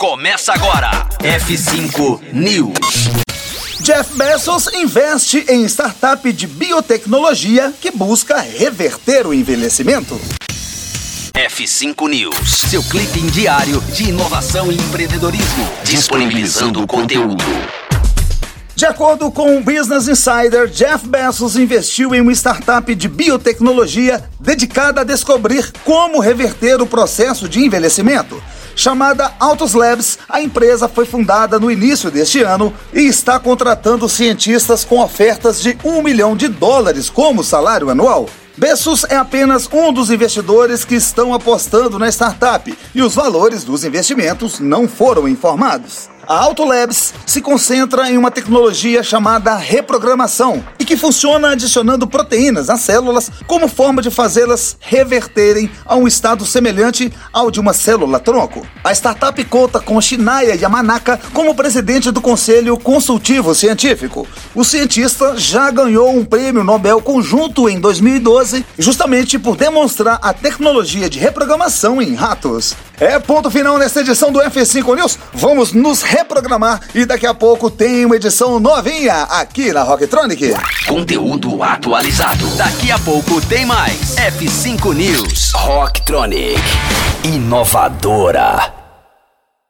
Começa agora. F5 News. Jeff Bezos investe em startup de biotecnologia que busca reverter o envelhecimento. F5 News, seu clipe diário de inovação e empreendedorismo, disponibilizando o conteúdo. De acordo com o Business Insider, Jeff Bezos investiu em uma startup de biotecnologia dedicada a descobrir como reverter o processo de envelhecimento. Chamada Autos Labs, a empresa foi fundada no início deste ano e está contratando cientistas com ofertas de um milhão de dólares como salário anual. Bezos é apenas um dos investidores que estão apostando na startup e os valores dos investimentos não foram informados. A Autolabs se concentra em uma tecnologia chamada reprogramação que funciona adicionando proteínas às células como forma de fazê-las reverterem a um estado semelhante ao de uma célula-tronco. A startup conta com Shinaya Yamanaka como presidente do Conselho Consultivo Científico. O cientista já ganhou um prêmio Nobel conjunto em 2012 justamente por demonstrar a tecnologia de reprogramação em ratos. É ponto final nesta edição do F5 News. Vamos nos reprogramar e daqui a pouco tem uma edição novinha aqui na Rocktronic. Conteúdo atualizado. Daqui a pouco tem mais. F5 News. Rocktronic. Inovadora.